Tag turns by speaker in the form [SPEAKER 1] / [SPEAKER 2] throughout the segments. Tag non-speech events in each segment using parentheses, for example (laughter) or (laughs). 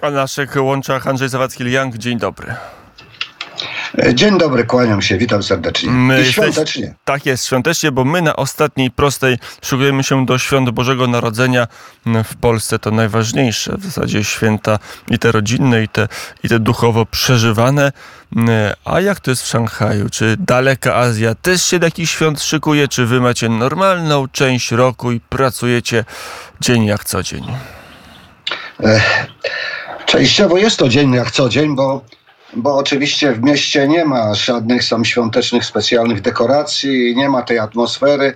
[SPEAKER 1] A na naszych łączach Andrzej Zawadzki-Liang. Dzień dobry.
[SPEAKER 2] Dzień dobry, kłaniam się, witam serdecznie. My I świątecznie. Jesteś,
[SPEAKER 1] tak jest, świątecznie, bo my na ostatniej prostej szykujemy się do świąt Bożego Narodzenia. W Polsce to najważniejsze w zasadzie święta i te rodzinne, i te, i te duchowo przeżywane. A jak to jest w Szanghaju? Czy daleka Azja też się do jakichś świąt szykuje? Czy wy macie normalną część roku i pracujecie dzień jak co dzień?
[SPEAKER 2] Ech. Częściowo jest to dzień jak co dzień, bo, bo oczywiście w mieście nie ma żadnych sam świątecznych specjalnych dekoracji, nie ma tej atmosfery,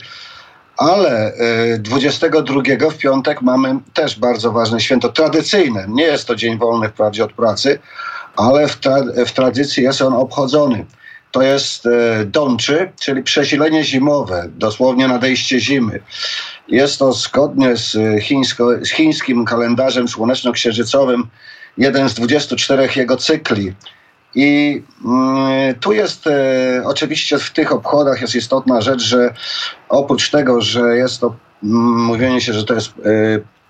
[SPEAKER 2] ale 22 e, w piątek mamy też bardzo ważne święto tradycyjne. Nie jest to dzień wolny wprawdzie od pracy, ale w, tra- w tradycji jest on obchodzony. To jest e, Dączy, czyli przesilenie zimowe, dosłownie nadejście zimy. Jest to zgodnie z, chińsko, z chińskim kalendarzem słoneczno-księżycowym jeden z 24 jego cykli. I y, tu jest y, oczywiście w tych obchodach jest istotna rzecz, że oprócz tego, że jest to y, mówienie się, że to jest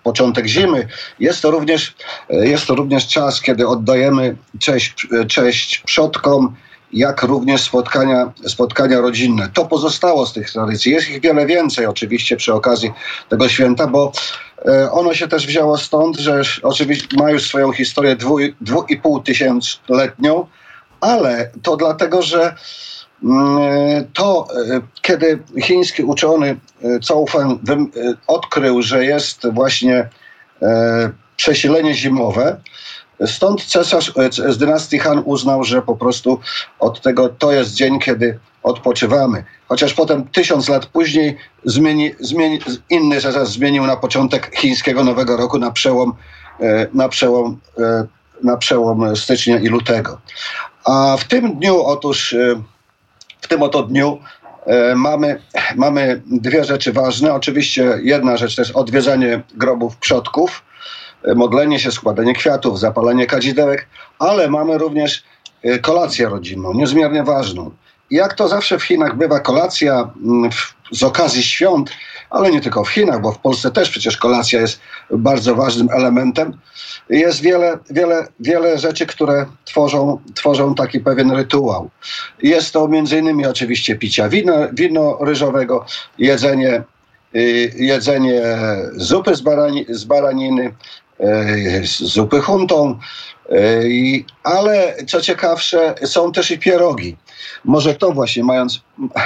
[SPEAKER 2] początek zimy, jest to również, jest to również czas, kiedy oddajemy cześć, cześć przodkom, jak również spotkania, spotkania rodzinne. To pozostało z tych tradycji. Jest ich wiele więcej oczywiście przy okazji tego święta, bo e, ono się też wzięło stąd, że oczywiście ma już swoją historię dwu, dwu i pół tysiącletnią, ale to dlatego, że mm, to, e, kiedy chiński uczony e, Feng odkrył, że jest właśnie przesilenie zimowe, Stąd cesarz e, z dynastii Han uznał, że po prostu od tego to jest dzień, kiedy odpoczywamy. Chociaż potem tysiąc lat później zmieni, zmieni, inny cesarz zmienił na początek chińskiego Nowego Roku na przełom, e, na przełom, e, na przełom stycznia i lutego. A w tym dniu, otóż w tym oto dniu mamy, mamy dwie rzeczy ważne. Oczywiście jedna rzecz to jest odwiedzanie grobów przodków, modlenie się, składanie kwiatów, zapalanie kadzidełek, ale mamy również kolację rodzinną, niezmiernie ważną. Jak to zawsze w Chinach bywa kolacja mm, z okazji świąt, ale nie tylko w Chinach, bo w Polsce też przecież kolacja jest bardzo ważnym elementem. Jest wiele, wiele, wiele rzeczy, które tworzą, tworzą taki pewien rytuał. Jest to między innymi oczywiście picia wina, wino ryżowego, jedzenie, y, jedzenie zupy z, barani, z baraniny, z zupy huntą, e, ale co ciekawsze, są też i pierogi. Może to właśnie, mając,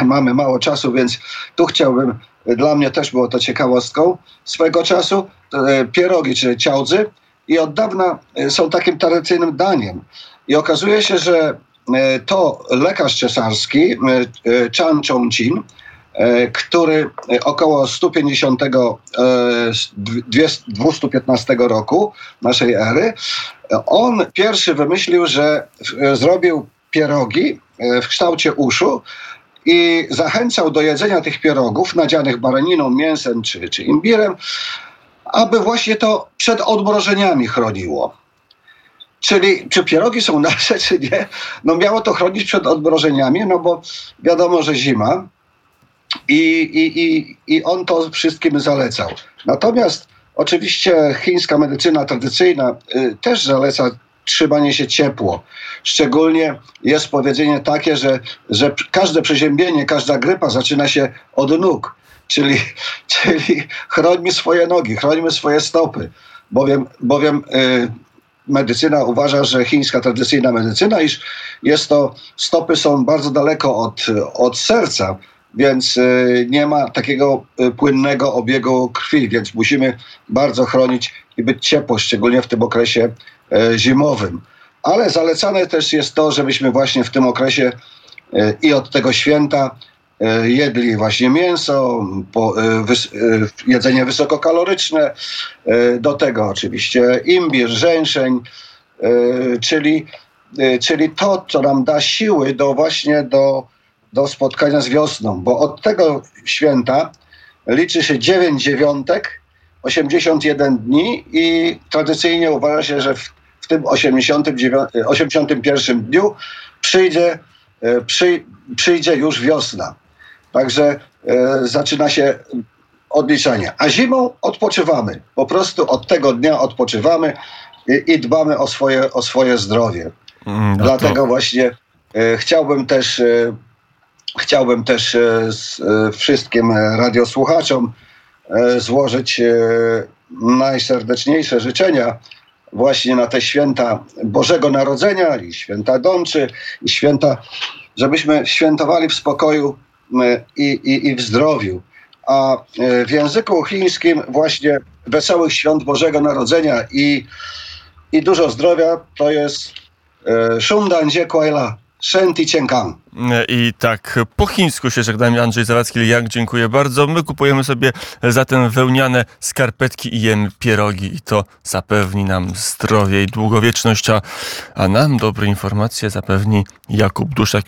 [SPEAKER 2] mamy mało czasu, więc tu chciałbym, dla mnie też było to ciekawostką swego czasu, e, pierogi, czyli ciałdzy i od dawna są takim tradycyjnym daniem. I okazuje się, że to lekarz cesarski, Chan Chong-jin, E, który około 150, 215 e, roku naszej ery, on pierwszy wymyślił, że zrobił pierogi e, w kształcie uszu i zachęcał do jedzenia tych pierogów nadzianych baraniną, mięsem czy, czy imbirem, aby właśnie to przed odmrożeniami chroniło. Czyli czy pierogi są nasze, czy nie? No miało to chronić przed odmrożeniami, no bo wiadomo, że zima, i, i, i, I on to wszystkim zalecał. Natomiast oczywiście chińska medycyna tradycyjna y, też zaleca trzymanie się ciepło. Szczególnie jest powiedzenie takie, że, że każde przeziębienie, każda grypa zaczyna się od nóg. Czyli, (laughs) czyli chrońmy swoje nogi, chrońmy swoje stopy, bowiem, bowiem y, medycyna uważa, że chińska tradycyjna medycyna, iż jest to, stopy są bardzo daleko od, od serca, więc y, nie ma takiego y, płynnego obiegu krwi, więc musimy bardzo chronić i być ciepło, szczególnie w tym okresie y, zimowym. Ale zalecane też jest to, żebyśmy właśnie w tym okresie i od tego święta jedli właśnie mięso, jedzenie wysokokaloryczne, do tego oczywiście imbir, rzęszeń, czyli, czyli to, co nam da siły do właśnie do do spotkania z wiosną, bo od tego święta liczy się 9 dziewiątek, 81 dni i tradycyjnie uważa się, że w, w tym 89, 81 dniu przyjdzie, e, przy, przyjdzie już wiosna. Także e, zaczyna się odliczanie. A zimą odpoczywamy. Po prostu od tego dnia odpoczywamy i, i dbamy o swoje, o swoje zdrowie.
[SPEAKER 1] Mm,
[SPEAKER 2] Dlatego
[SPEAKER 1] to,
[SPEAKER 2] właśnie e, chciałbym też, e, chciałbym też e, z, e, wszystkim radiosłuchaczom e, złożyć najserdeczniejsze życzenia właśnie na te święta Bożego Narodzenia i święta Domczy i święta, żebyśmy świętowali w spokoju i, i, i w zdrowiu. A w języku chińskim właśnie wesołych świąt Bożego Narodzenia i, i dużo zdrowia to jest Shundan Jie Kuai-la, Shen Ti Qian Kang.
[SPEAKER 1] I tak po chińsku się żegnamy. Andrzej Zawadzki-Liang, dziękuję bardzo. My kupujemy sobie zatem wełniane skarpetki i jemy pierogi i to zapewni nam zdrowie i długowieczność, a, nam dobre informacje zapewni Jakub Duszak.